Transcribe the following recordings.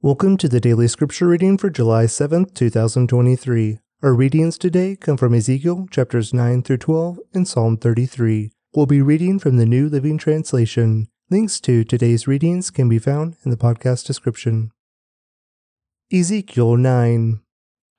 Welcome to the daily scripture reading for July 7th, 2023. Our readings today come from Ezekiel chapters 9 through 12 and Psalm 33. We'll be reading from the New Living Translation. Links to today's readings can be found in the podcast description. Ezekiel 9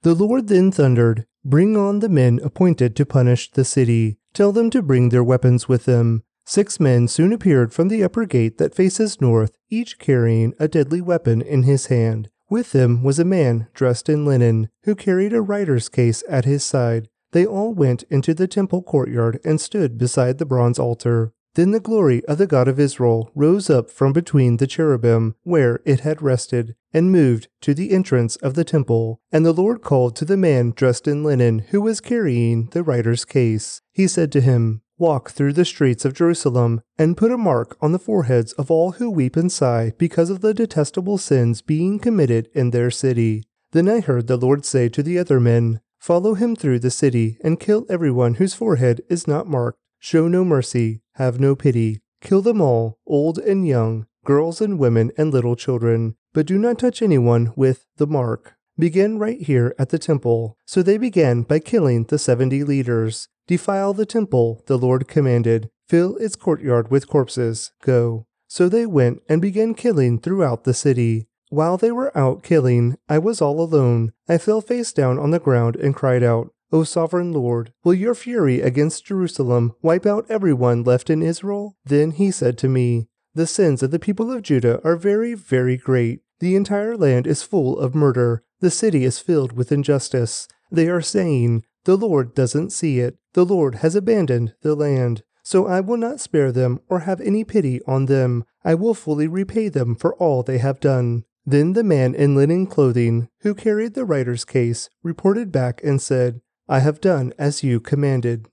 The Lord then thundered, Bring on the men appointed to punish the city. Tell them to bring their weapons with them Six men soon appeared from the upper gate that faces north, each carrying a deadly weapon in his hand. With them was a man dressed in linen, who carried a writer's case at his side. They all went into the temple courtyard and stood beside the bronze altar. Then the glory of the God of Israel rose up from between the cherubim where it had rested, and moved to the entrance of the temple. And the Lord called to the man dressed in linen who was carrying the writer's case. He said to him, Walk through the streets of Jerusalem and put a mark on the foreheads of all who weep and sigh because of the detestable sins being committed in their city. Then I heard the Lord say to the other men, Follow him through the city and kill everyone whose forehead is not marked. Show no mercy, have no pity. Kill them all, old and young, girls and women and little children, but do not touch anyone with the mark. Begin right here at the temple. So they began by killing the seventy leaders. Defile the temple, the Lord commanded. Fill its courtyard with corpses. Go. So they went and began killing throughout the city. While they were out killing, I was all alone. I fell face down on the ground and cried out, O sovereign Lord, will your fury against Jerusalem wipe out everyone left in Israel? Then he said to me, The sins of the people of Judah are very, very great. The entire land is full of murder. The city is filled with injustice. They are saying, the Lord doesn't see it. The Lord has abandoned the land. So I will not spare them or have any pity on them. I will fully repay them for all they have done. Then the man in linen clothing, who carried the writer's case, reported back and said, I have done as you commanded.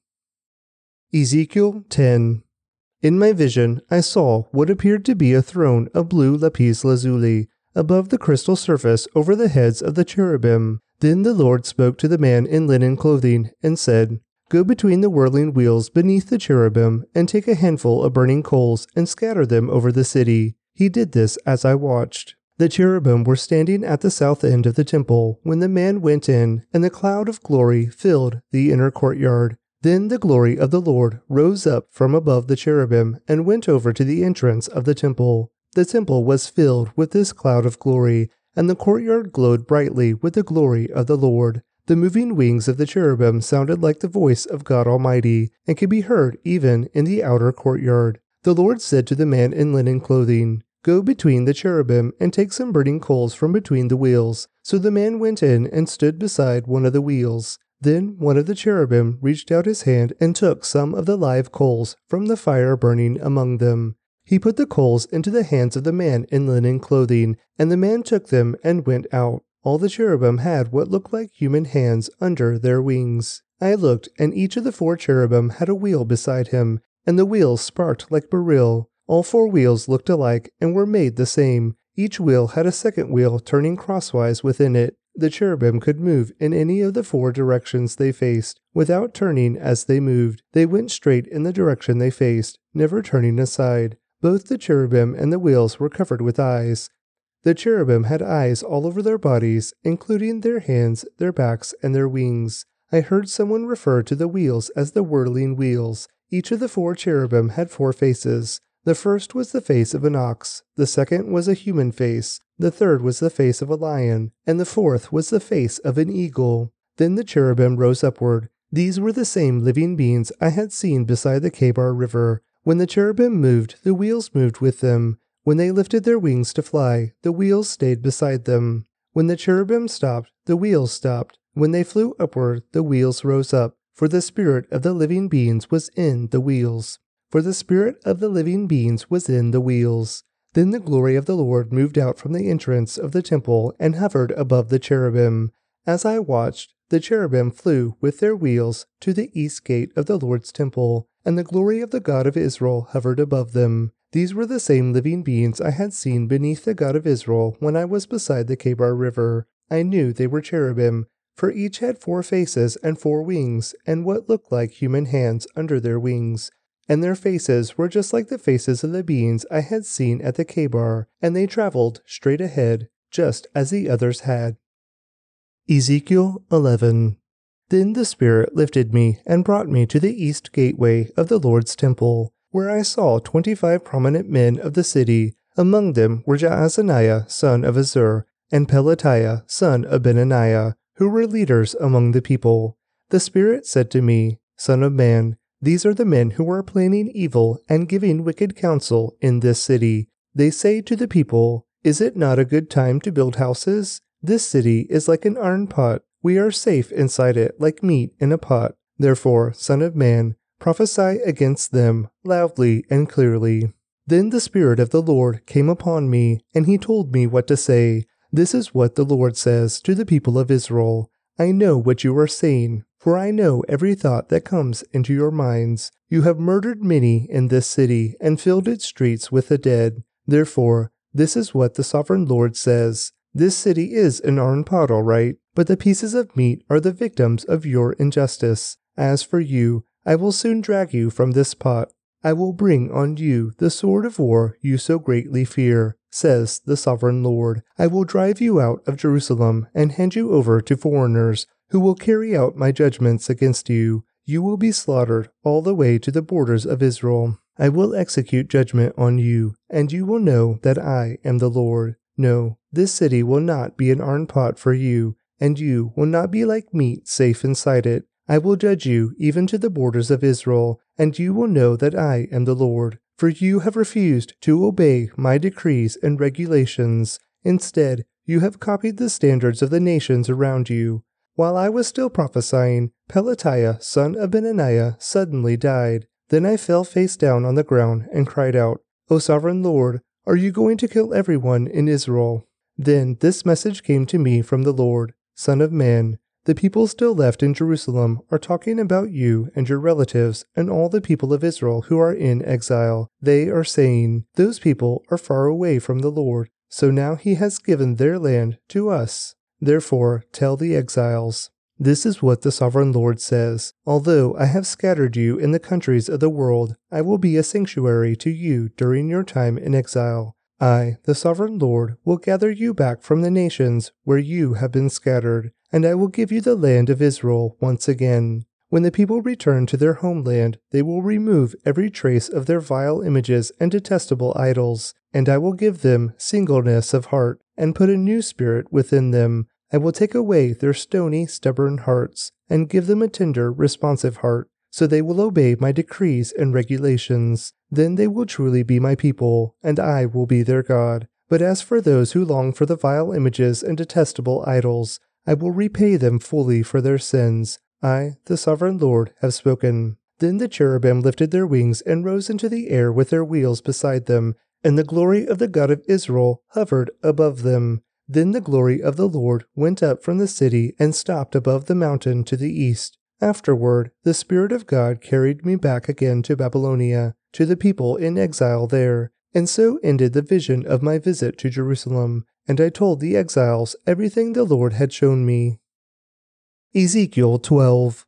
Ezekiel 10 In my vision, I saw what appeared to be a throne of blue lapis lazuli above the crystal surface over the heads of the cherubim. Then the Lord spoke to the man in linen clothing and said, Go between the whirling wheels beneath the cherubim and take a handful of burning coals and scatter them over the city. He did this as I watched. The cherubim were standing at the south end of the temple when the man went in, and the cloud of glory filled the inner courtyard. Then the glory of the Lord rose up from above the cherubim and went over to the entrance of the temple. The temple was filled with this cloud of glory, and the courtyard glowed brightly with the glory of the Lord. The moving wings of the cherubim sounded like the voice of God Almighty, and could be heard even in the outer courtyard. The Lord said to the man in linen clothing, Go between the cherubim and take some burning coals from between the wheels. So the man went in and stood beside one of the wheels. Then one of the cherubim reached out his hand and took some of the live coals from the fire burning among them. He put the coals into the hands of the man in linen clothing, and the man took them and went out. All the cherubim had what looked like human hands under their wings. I looked, and each of the four cherubim had a wheel beside him, and the wheels sparked like beryl. All four wheels looked alike and were made the same. Each wheel had a second wheel turning crosswise within it. The cherubim could move in any of the four directions they faced, without turning as they moved. They went straight in the direction they faced, never turning aside. Both the cherubim and the wheels were covered with eyes. The cherubim had eyes all over their bodies, including their hands, their backs, and their wings. I heard someone refer to the wheels as the whirling wheels. Each of the four cherubim had four faces. The first was the face of an ox, the second was a human face, the third was the face of a lion, and the fourth was the face of an eagle. Then the cherubim rose upward. These were the same living beings I had seen beside the Kebar River. When the cherubim moved, the wheels moved with them. When they lifted their wings to fly, the wheels stayed beside them. When the cherubim stopped, the wheels stopped. When they flew upward, the wheels rose up, for the spirit of the living beings was in the wheels. For the spirit of the living beings was in the wheels. Then the glory of the Lord moved out from the entrance of the temple and hovered above the cherubim. As I watched, the cherubim flew with their wheels to the east gate of the Lord's temple and the glory of the God of Israel hovered above them. These were the same living beings I had seen beneath the God of Israel when I was beside the Kebar River. I knew they were cherubim, for each had four faces and four wings, and what looked like human hands under their wings. And their faces were just like the faces of the beings I had seen at the Kebar, and they traveled straight ahead, just as the others had. Ezekiel 11 Then the Spirit lifted me and brought me to the east gateway of the Lord's temple, where I saw twenty five prominent men of the city. Among them were Jaazaniah son of Azur and Pelatiah son of Benaiah, who were leaders among the people. The Spirit said to me, Son of man, these are the men who are planning evil and giving wicked counsel in this city. They say to the people, Is it not a good time to build houses? This city is like an iron pot. We are safe inside it like meat in a pot. Therefore, Son of Man, prophesy against them loudly and clearly. Then the Spirit of the Lord came upon me, and he told me what to say. This is what the Lord says to the people of Israel I know what you are saying, for I know every thought that comes into your minds. You have murdered many in this city and filled its streets with the dead. Therefore, this is what the sovereign Lord says this city is an iron pot, all right, but the pieces of meat are the victims of your injustice. As for you, I will soon drag you from this pot. I will bring on you the sword of war you so greatly fear, says the sovereign Lord. I will drive you out of Jerusalem and hand you over to foreigners who will carry out my judgments against you. You will be slaughtered all the way to the borders of Israel. I will execute judgment on you, and you will know that I am the Lord. No, this city will not be an iron pot for you, and you will not be like meat safe inside it. I will judge you even to the borders of Israel, and you will know that I am the Lord. For you have refused to obey my decrees and regulations. Instead, you have copied the standards of the nations around you. While I was still prophesying, Pelatiah, son of Benaiah, suddenly died. Then I fell face down on the ground and cried out, O sovereign Lord, are you going to kill everyone in Israel? Then this message came to me from the Lord Son of man, the people still left in Jerusalem are talking about you and your relatives and all the people of Israel who are in exile. They are saying, Those people are far away from the Lord, so now he has given their land to us. Therefore, tell the exiles, this is what the sovereign Lord says Although I have scattered you in the countries of the world, I will be a sanctuary to you during your time in exile. I, the sovereign Lord, will gather you back from the nations where you have been scattered, and I will give you the land of Israel once again. When the people return to their homeland, they will remove every trace of their vile images and detestable idols, and I will give them singleness of heart, and put a new spirit within them I will take away their stony, stubborn hearts, and give them a tender, responsive heart, so they will obey my decrees and regulations. Then they will truly be my people, and I will be their God. But as for those who long for the vile images and detestable idols, I will repay them fully for their sins. I, the sovereign Lord, have spoken. Then the cherubim lifted their wings and rose into the air with their wheels beside them, and the glory of the God of Israel hovered above them. Then the glory of the Lord went up from the city and stopped above the mountain to the east. Afterward, the Spirit of God carried me back again to Babylonia, to the people in exile there. And so ended the vision of my visit to Jerusalem, and I told the exiles everything the Lord had shown me. Ezekiel 12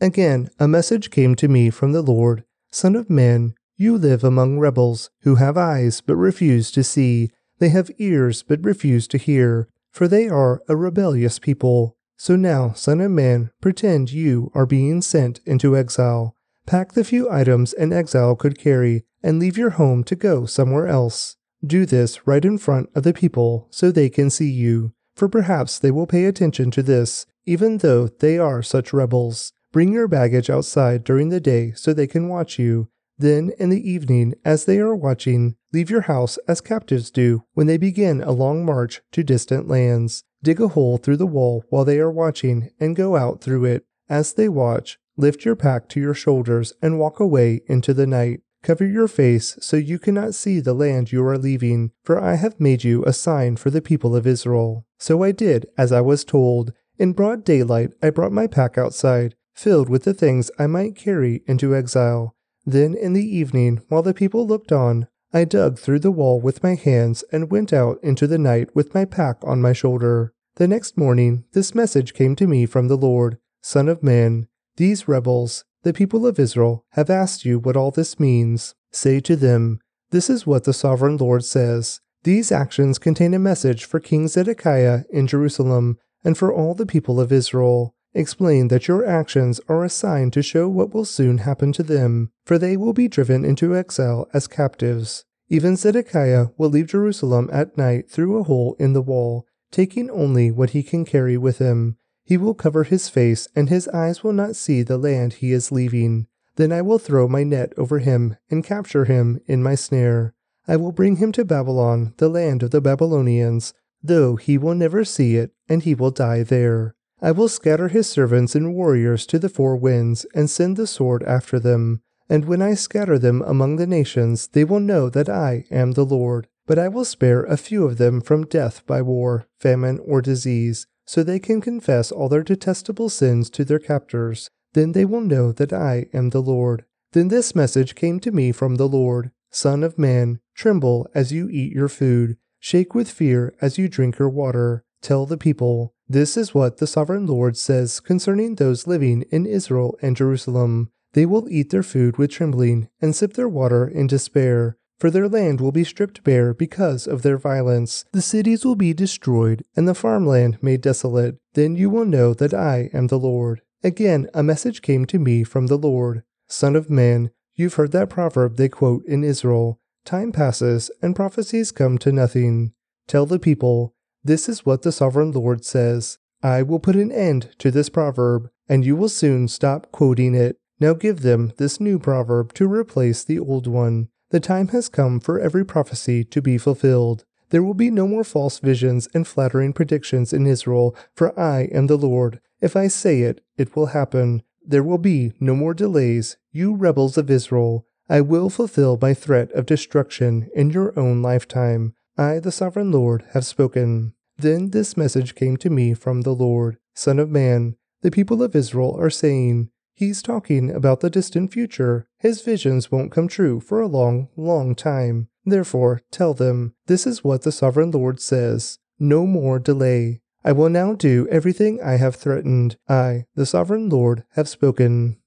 Again, a message came to me from the Lord Son of man, you live among rebels who have eyes but refuse to see they have ears but refuse to hear, for they are a rebellious people. So now, Son of Man, pretend you are being sent into exile. Pack the few items an exile could carry and leave your home to go somewhere else. Do this right in front of the people so they can see you, for perhaps they will pay attention to this, even though they are such rebels. Bring your baggage outside during the day so they can watch you, then, in the evening, as they are watching, leave your house as captives do when they begin a long march to distant lands. Dig a hole through the wall while they are watching and go out through it. As they watch, lift your pack to your shoulders and walk away into the night. Cover your face so you cannot see the land you are leaving, for I have made you a sign for the people of Israel. So I did as I was told. In broad daylight, I brought my pack outside, filled with the things I might carry into exile. Then in the evening, while the people looked on, I dug through the wall with my hands and went out into the night with my pack on my shoulder. The next morning, this message came to me from the Lord Son of man, these rebels, the people of Israel, have asked you what all this means. Say to them, This is what the sovereign Lord says. These actions contain a message for King Zedekiah in Jerusalem and for all the people of Israel. Explain that your actions are a sign to show what will soon happen to them, for they will be driven into exile as captives. Even Zedekiah will leave Jerusalem at night through a hole in the wall, taking only what he can carry with him. He will cover his face, and his eyes will not see the land he is leaving. Then I will throw my net over him and capture him in my snare. I will bring him to Babylon, the land of the Babylonians, though he will never see it, and he will die there. I will scatter his servants and warriors to the four winds, and send the sword after them. And when I scatter them among the nations, they will know that I am the Lord. But I will spare a few of them from death by war, famine, or disease, so they can confess all their detestable sins to their captors. Then they will know that I am the Lord. Then this message came to me from the Lord Son of man, tremble as you eat your food, shake with fear as you drink your water. Tell the people, This is what the sovereign Lord says concerning those living in Israel and Jerusalem. They will eat their food with trembling and sip their water in despair, for their land will be stripped bare because of their violence. The cities will be destroyed and the farmland made desolate. Then you will know that I am the Lord. Again, a message came to me from the Lord Son of man, you've heard that proverb they quote in Israel Time passes and prophecies come to nothing. Tell the people, This is what the sovereign Lord says I will put an end to this proverb, and you will soon stop quoting it. Now give them this new proverb to replace the old one. The time has come for every prophecy to be fulfilled. There will be no more false visions and flattering predictions in Israel, for I am the Lord. If I say it, it will happen. There will be no more delays, you rebels of Israel. I will fulfill my threat of destruction in your own lifetime. I, the sovereign Lord, have spoken. Then this message came to me from the Lord Son of man, the people of Israel are saying, He's talking about the distant future. His visions won't come true for a long, long time. Therefore, tell them, this is what the sovereign Lord says No more delay. I will now do everything I have threatened. I, the sovereign Lord, have spoken.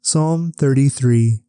Psalm 33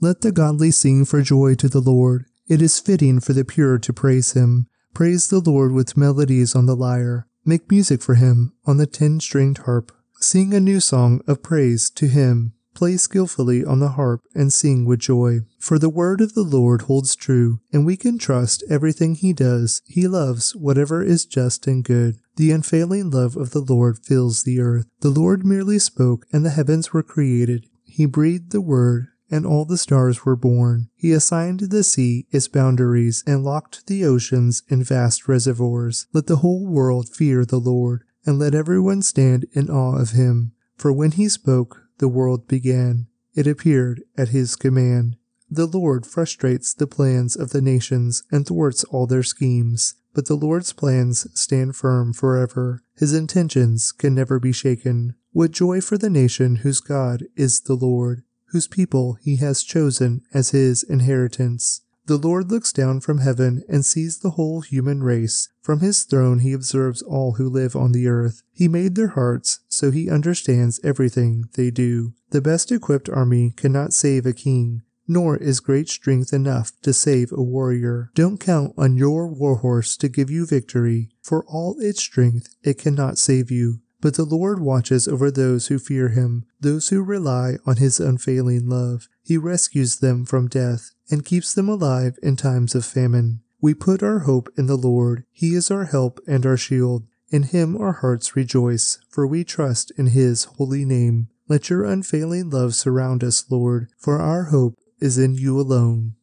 Let the godly sing for joy to the Lord. It is fitting for the pure to praise him. Praise the Lord with melodies on the lyre. Make music for him on the ten stringed harp. Sing a new song of praise to him. Play skillfully on the harp and sing with joy. For the word of the Lord holds true, and we can trust everything he does. He loves whatever is just and good. The unfailing love of the Lord fills the earth. The Lord merely spoke, and the heavens were created. He breathed the word, and all the stars were born. He assigned the sea its boundaries and locked the oceans in vast reservoirs. Let the whole world fear the Lord and let everyone stand in awe of him. For when he spoke, the world began. It appeared at his command. The Lord frustrates the plans of the nations and thwarts all their schemes. But the Lord's plans stand firm forever. His intentions can never be shaken. What joy for the nation whose God is the Lord, whose people he has chosen as his inheritance. The Lord looks down from heaven and sees the whole human race. From his throne he observes all who live on the earth. He made their hearts, so he understands everything they do. The best equipped army cannot save a king, nor is great strength enough to save a warrior. Don't count on your warhorse to give you victory. For all its strength, it cannot save you. But the Lord watches over those who fear him, those who rely on his unfailing love. He rescues them from death and keeps them alive in times of famine. We put our hope in the Lord. He is our help and our shield. In him our hearts rejoice, for we trust in his holy name. Let your unfailing love surround us, Lord, for our hope is in you alone.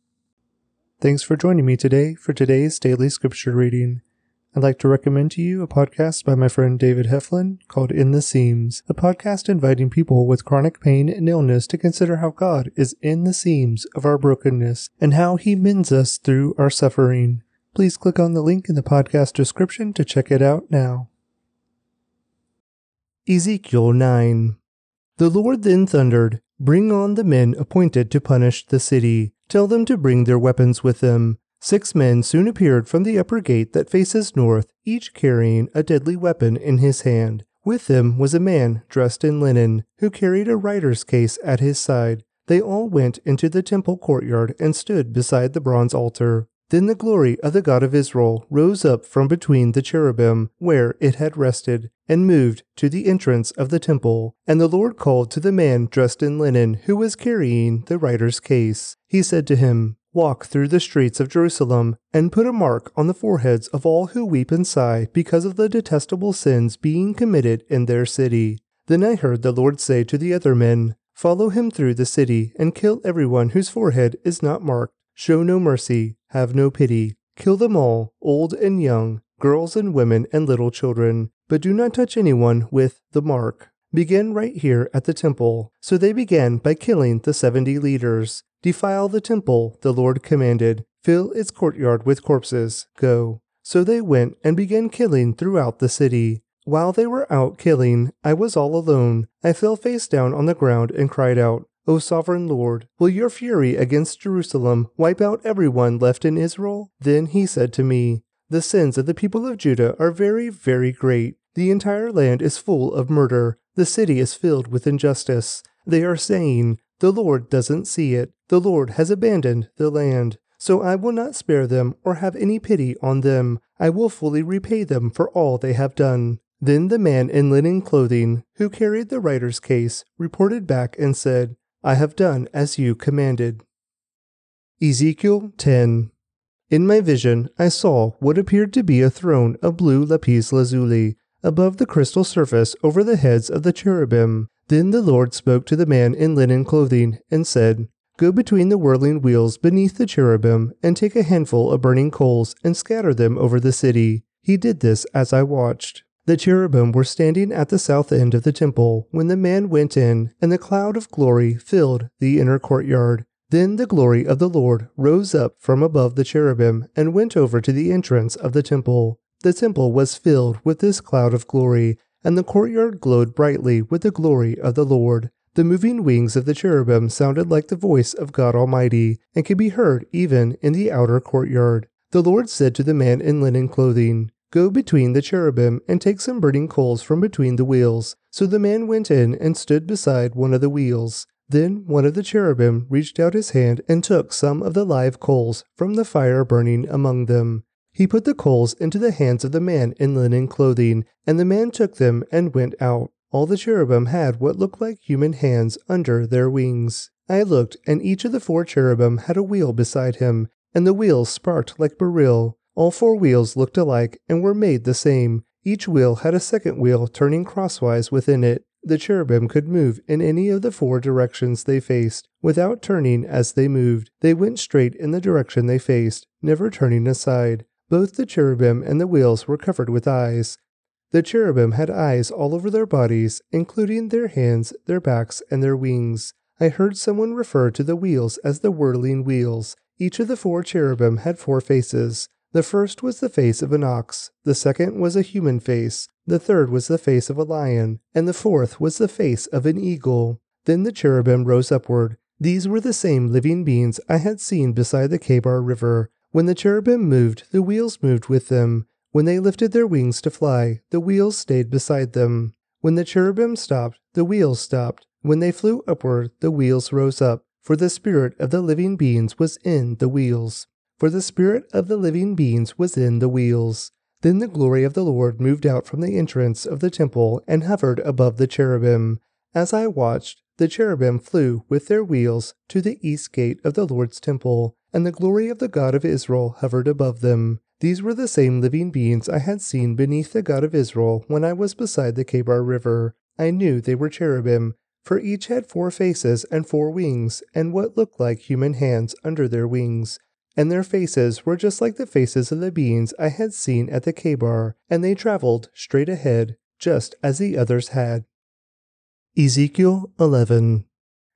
Thanks for joining me today for today's daily scripture reading. I'd like to recommend to you a podcast by my friend David Heflin called In the Seams, a podcast inviting people with chronic pain and illness to consider how God is in the seams of our brokenness and how he mends us through our suffering. Please click on the link in the podcast description to check it out now. Ezekiel 9 The Lord then thundered, Bring on the men appointed to punish the city. Tell them to bring their weapons with them Six men soon appeared from the upper gate that faces north, each carrying a deadly weapon in his hand. With them was a man dressed in linen, who carried a writer's case at his side. They all went into the temple courtyard and stood beside the bronze altar. Then the glory of the God of Israel rose up from between the cherubim where it had rested, and moved to the entrance of the temple. And the Lord called to the man dressed in linen who was carrying the writer's case. He said to him, Walk through the streets of Jerusalem, and put a mark on the foreheads of all who weep and sigh because of the detestable sins being committed in their city. Then I heard the Lord say to the other men, Follow him through the city, and kill everyone whose forehead is not marked. Show no mercy, have no pity. Kill them all, old and young, girls and women and little children, but do not touch anyone with the mark. Begin right here at the temple. So they began by killing the seventy leaders. Defile the temple, the Lord commanded. Fill its courtyard with corpses. Go. So they went and began killing throughout the city. While they were out killing, I was all alone. I fell face down on the ground and cried out, O sovereign Lord, will your fury against Jerusalem wipe out everyone left in Israel? Then he said to me, The sins of the people of Judah are very, very great. The entire land is full of murder. The city is filled with injustice. They are saying, The Lord doesn't see it. The Lord has abandoned the land. So I will not spare them or have any pity on them. I will fully repay them for all they have done. Then the man in linen clothing, who carried the writer's case, reported back and said, I have done as you commanded. Ezekiel 10 In my vision, I saw what appeared to be a throne of blue lapis lazuli above the crystal surface over the heads of the cherubim. Then the Lord spoke to the man in linen clothing and said, Go between the whirling wheels beneath the cherubim and take a handful of burning coals and scatter them over the city. He did this as I watched. The cherubim were standing at the south end of the temple when the man went in, and the cloud of glory filled the inner courtyard. Then the glory of the Lord rose up from above the cherubim and went over to the entrance of the temple. The temple was filled with this cloud of glory, and the courtyard glowed brightly with the glory of the Lord. The moving wings of the cherubim sounded like the voice of God Almighty, and could be heard even in the outer courtyard. The Lord said to the man in linen clothing, Go between the cherubim and take some burning coals from between the wheels. So the man went in and stood beside one of the wheels. Then one of the cherubim reached out his hand and took some of the live coals from the fire burning among them. He put the coals into the hands of the man in linen clothing, and the man took them and went out. All the cherubim had what looked like human hands under their wings. I looked, and each of the four cherubim had a wheel beside him, and the wheels sparked like beryl. All four wheels looked alike and were made the same. Each wheel had a second wheel turning crosswise within it. The cherubim could move in any of the four directions they faced, without turning as they moved. They went straight in the direction they faced, never turning aside. Both the cherubim and the wheels were covered with eyes. The cherubim had eyes all over their bodies, including their hands, their backs, and their wings. I heard someone refer to the wheels as the whirling wheels. Each of the four cherubim had four faces. The first was the face of an ox, the second was a human face, the third was the face of a lion, and the fourth was the face of an eagle. Then the cherubim rose upward. These were the same living beings I had seen beside the Kebar River. When the cherubim moved, the wheels moved with them. When they lifted their wings to fly, the wheels stayed beside them. When the cherubim stopped, the wheels stopped. When they flew upward, the wheels rose up, for the spirit of the living beings was in the wheels for the spirit of the living beings was in the wheels. Then the glory of the Lord moved out from the entrance of the temple and hovered above the cherubim. As I watched, the cherubim flew with their wheels to the east gate of the Lord's temple, and the glory of the God of Israel hovered above them. These were the same living beings I had seen beneath the God of Israel when I was beside the Kebar River. I knew they were cherubim, for each had four faces and four wings, and what looked like human hands under their wings and their faces were just like the faces of the beings I had seen at the Kebar, and they traveled straight ahead, just as the others had. Ezekiel 11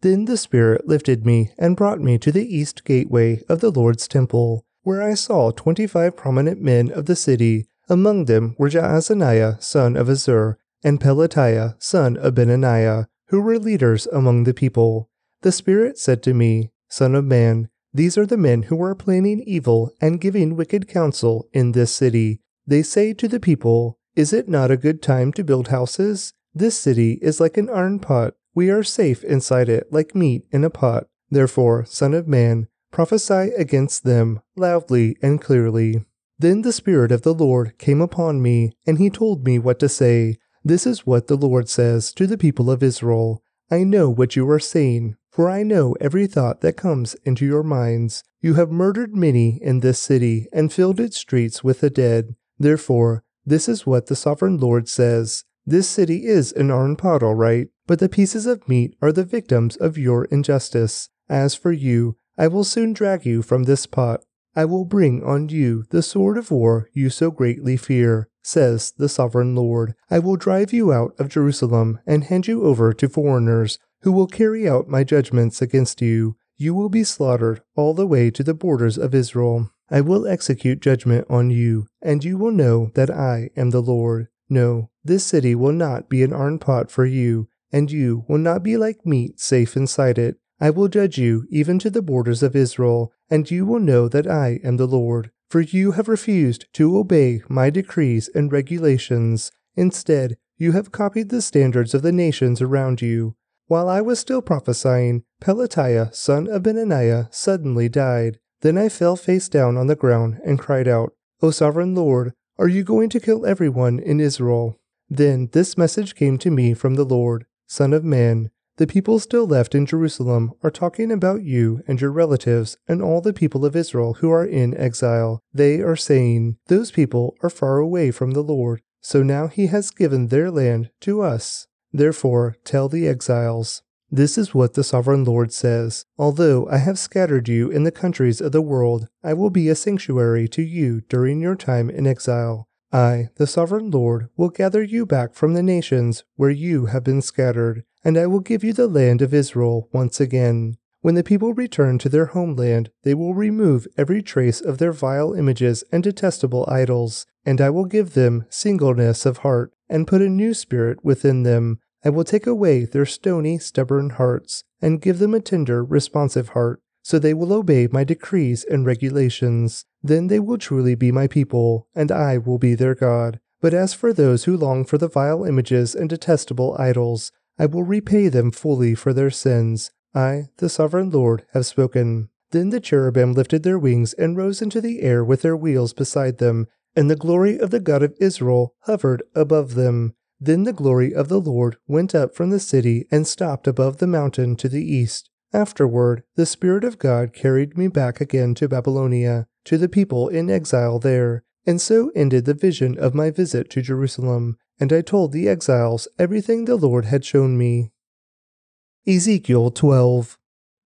Then the Spirit lifted me and brought me to the east gateway of the Lord's temple, where I saw twenty five prominent men of the city. Among them were Jaazaniah, son of Azur, and Pelatiah, son of Benaiah, who were leaders among the people. The Spirit said to me, Son of man, these are the men who are planning evil and giving wicked counsel in this city. They say to the people, Is it not a good time to build houses? This city is like an iron pot. We are safe inside it like meat in a pot. Therefore, Son of Man, prophesy against them loudly and clearly. Then the Spirit of the Lord came upon me, and he told me what to say. This is what the Lord says to the people of Israel I know what you are saying, for I know every thought that comes into your minds. You have murdered many in this city, and filled its streets with the dead. Therefore, this is what the sovereign Lord says This city is an iron pot, all right, but the pieces of meat are the victims of your injustice. As for you, I will soon drag you from this pot. I will bring on you the sword of war you so greatly fear, says the sovereign Lord. I will drive you out of Jerusalem and hand you over to foreigners who will carry out my judgments against you. You will be slaughtered all the way to the borders of Israel. I will execute judgment on you, and you will know that I am the Lord. No, this city will not be an iron pot for you, and you will not be like meat safe inside it. I will judge you even to the borders of Israel, and you will know that I am the Lord. For you have refused to obey my decrees and regulations. Instead, you have copied the standards of the nations around you. While I was still prophesying, Pelatiah, son of Benaiah, suddenly died. Then I fell face down on the ground and cried out, O sovereign Lord, are you going to kill everyone in Israel? Then this message came to me from the Lord Son of man, the people still left in Jerusalem are talking about you and your relatives and all the people of Israel who are in exile. They are saying, Those people are far away from the Lord, so now he has given their land to us. Therefore, tell the exiles, This is what the sovereign Lord says Although I have scattered you in the countries of the world, I will be a sanctuary to you during your time in exile. I, the sovereign Lord, will gather you back from the nations where you have been scattered and I will give you the land of Israel once again. When the people return to their homeland, they will remove every trace of their vile images and detestable idols, and I will give them singleness of heart, and put a new spirit within them. I will take away their stony, stubborn hearts, and give them a tender, responsive heart, so they will obey my decrees and regulations. Then they will truly be my people, and I will be their God. But as for those who long for the vile images and detestable idols, I will repay them fully for their sins. I, the sovereign Lord, have spoken. Then the cherubim lifted their wings and rose into the air with their wheels beside them, and the glory of the God of Israel hovered above them. Then the glory of the Lord went up from the city and stopped above the mountain to the east. Afterward, the Spirit of God carried me back again to Babylonia, to the people in exile there, and so ended the vision of my visit to Jerusalem and I told the exiles everything the Lord had shown me. Ezekiel 12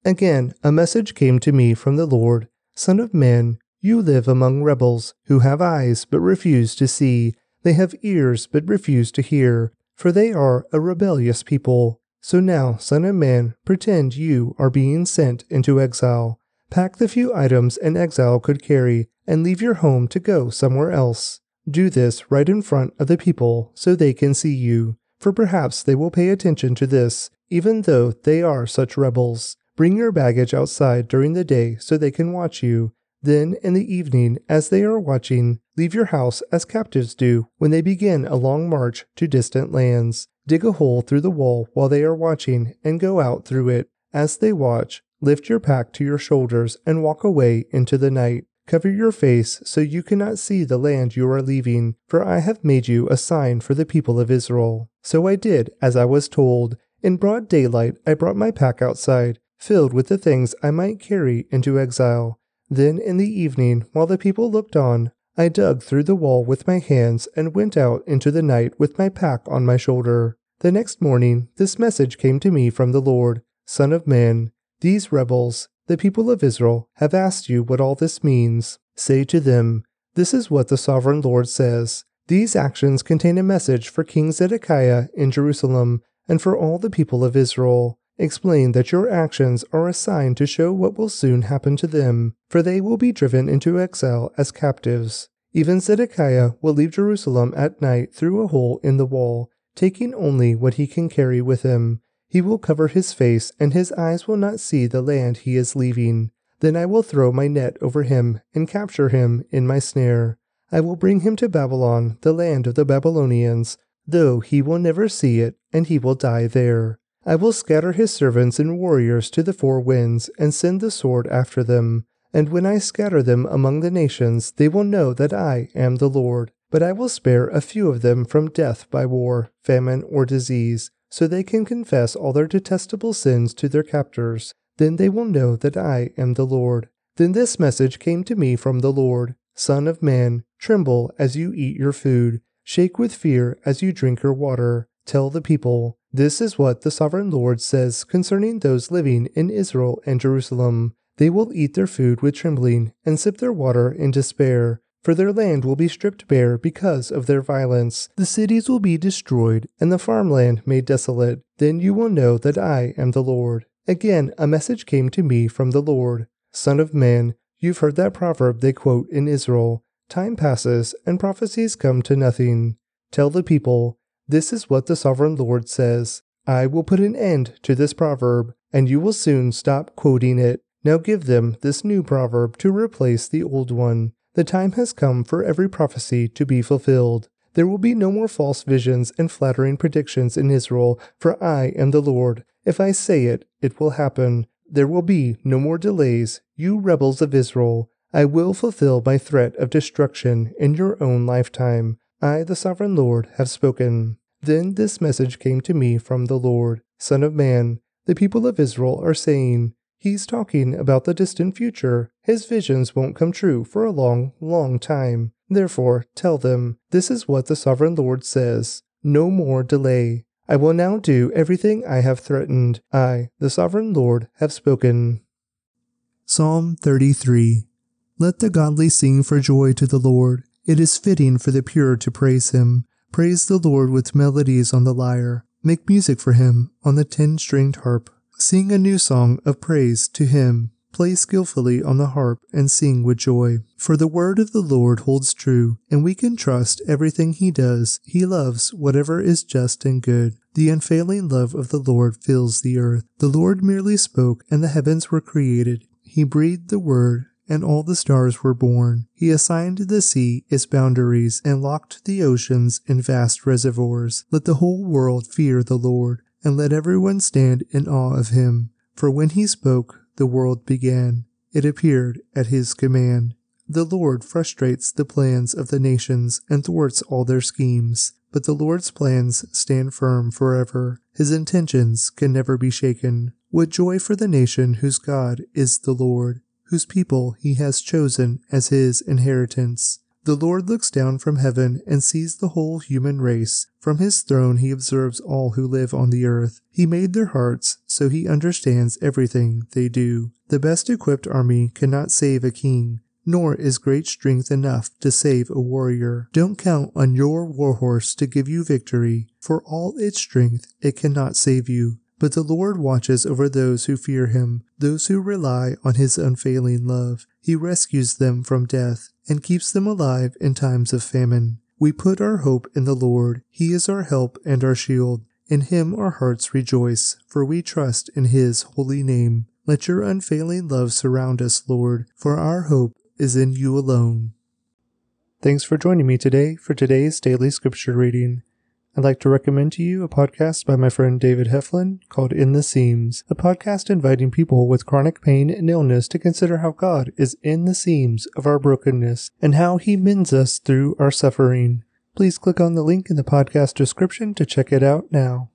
Again, a message came to me from the Lord Son of man, you live among rebels who have eyes but refuse to see, they have ears but refuse to hear, for they are a rebellious people. So now, Son of man, pretend you are being sent into exile. Pack the few items an exile could carry and leave your home to go somewhere else. Do this right in front of the people so they can see you, for perhaps they will pay attention to this, even though they are such rebels. Bring your baggage outside during the day so they can watch you. Then, in the evening, as they are watching, leave your house as captives do when they begin a long march to distant lands. Dig a hole through the wall while they are watching and go out through it. As they watch, lift your pack to your shoulders and walk away into the night. Cover your face so you cannot see the land you are leaving, for I have made you a sign for the people of Israel. So I did as I was told. In broad daylight, I brought my pack outside, filled with the things I might carry into exile. Then in the evening, while the people looked on, I dug through the wall with my hands and went out into the night with my pack on my shoulder. The next morning, this message came to me from the Lord Son of man, these rebels, the people of Israel have asked you what all this means. Say to them, This is what the sovereign Lord says. These actions contain a message for King Zedekiah in Jerusalem and for all the people of Israel. Explain that your actions are a sign to show what will soon happen to them, for they will be driven into exile as captives. Even Zedekiah will leave Jerusalem at night through a hole in the wall, taking only what he can carry with him. He will cover his face, and his eyes will not see the land he is leaving. Then I will throw my net over him and capture him in my snare. I will bring him to Babylon, the land of the Babylonians, though he will never see it, and he will die there. I will scatter his servants and warriors to the four winds, and send the sword after them. And when I scatter them among the nations, they will know that I am the Lord. But I will spare a few of them from death by war, famine, or disease, so they can confess all their detestable sins to their captors. Then they will know that I am the Lord. Then this message came to me from the Lord Son of man, tremble as you eat your food, shake with fear as you drink your water. Tell the people, This is what the sovereign Lord says concerning those living in Israel and Jerusalem. They will eat their food with trembling and sip their water in despair for their land will be stripped bare because of their violence. The cities will be destroyed, and the farmland made desolate. Then you will know that I am the Lord. Again, a message came to me from the Lord Son of man, you've heard that proverb they quote in Israel Time passes, and prophecies come to nothing. Tell the people, This is what the sovereign Lord says I will put an end to this proverb, and you will soon stop quoting it. Now give them this new proverb to replace the old one. The time has come for every prophecy to be fulfilled. There will be no more false visions and flattering predictions in Israel, for I am the Lord. If I say it, it will happen. There will be no more delays, you rebels of Israel. I will fulfill my threat of destruction in your own lifetime. I, the sovereign Lord, have spoken. Then this message came to me from the Lord Son of man, the people of Israel are saying, He's talking about the distant future. His visions won't come true for a long, long time. Therefore, tell them, this is what the sovereign Lord says No more delay. I will now do everything I have threatened. I, the sovereign Lord, have spoken. Psalm 33 Let the godly sing for joy to the Lord. It is fitting for the pure to praise him. Praise the Lord with melodies on the lyre. Make music for him on the ten stringed harp. Sing a new song of praise to him. Play skillfully on the harp and sing with joy. For the word of the Lord holds true, and we can trust everything he does. He loves whatever is just and good. The unfailing love of the Lord fills the earth. The Lord merely spoke, and the heavens were created. He breathed the word, and all the stars were born. He assigned the sea its boundaries and locked the oceans in vast reservoirs. Let the whole world fear the Lord and let everyone stand in awe of him. For when he spoke, the world began. It appeared at his command. The Lord frustrates the plans of the nations and thwarts all their schemes. But the Lord's plans stand firm forever. His intentions can never be shaken. What joy for the nation whose God is the Lord, whose people he has chosen as his inheritance. The Lord looks down from heaven and sees the whole human race. From his throne he observes all who live on the earth. He made their hearts, so he understands everything they do. The best equipped army cannot save a king, nor is great strength enough to save a warrior. Don't count on your warhorse to give you victory. For all its strength, it cannot save you. But the Lord watches over those who fear him, those who rely on his unfailing love. He rescues them from death and keeps them alive in times of famine. We put our hope in the Lord. He is our help and our shield. In him our hearts rejoice, for we trust in his holy name. Let your unfailing love surround us, Lord, for our hope is in you alone. Thanks for joining me today for today's daily scripture reading. I'd like to recommend to you a podcast by my friend David Heflin called In the Seams, a podcast inviting people with chronic pain and illness to consider how God is in the seams of our brokenness and how he mends us through our suffering. Please click on the link in the podcast description to check it out now.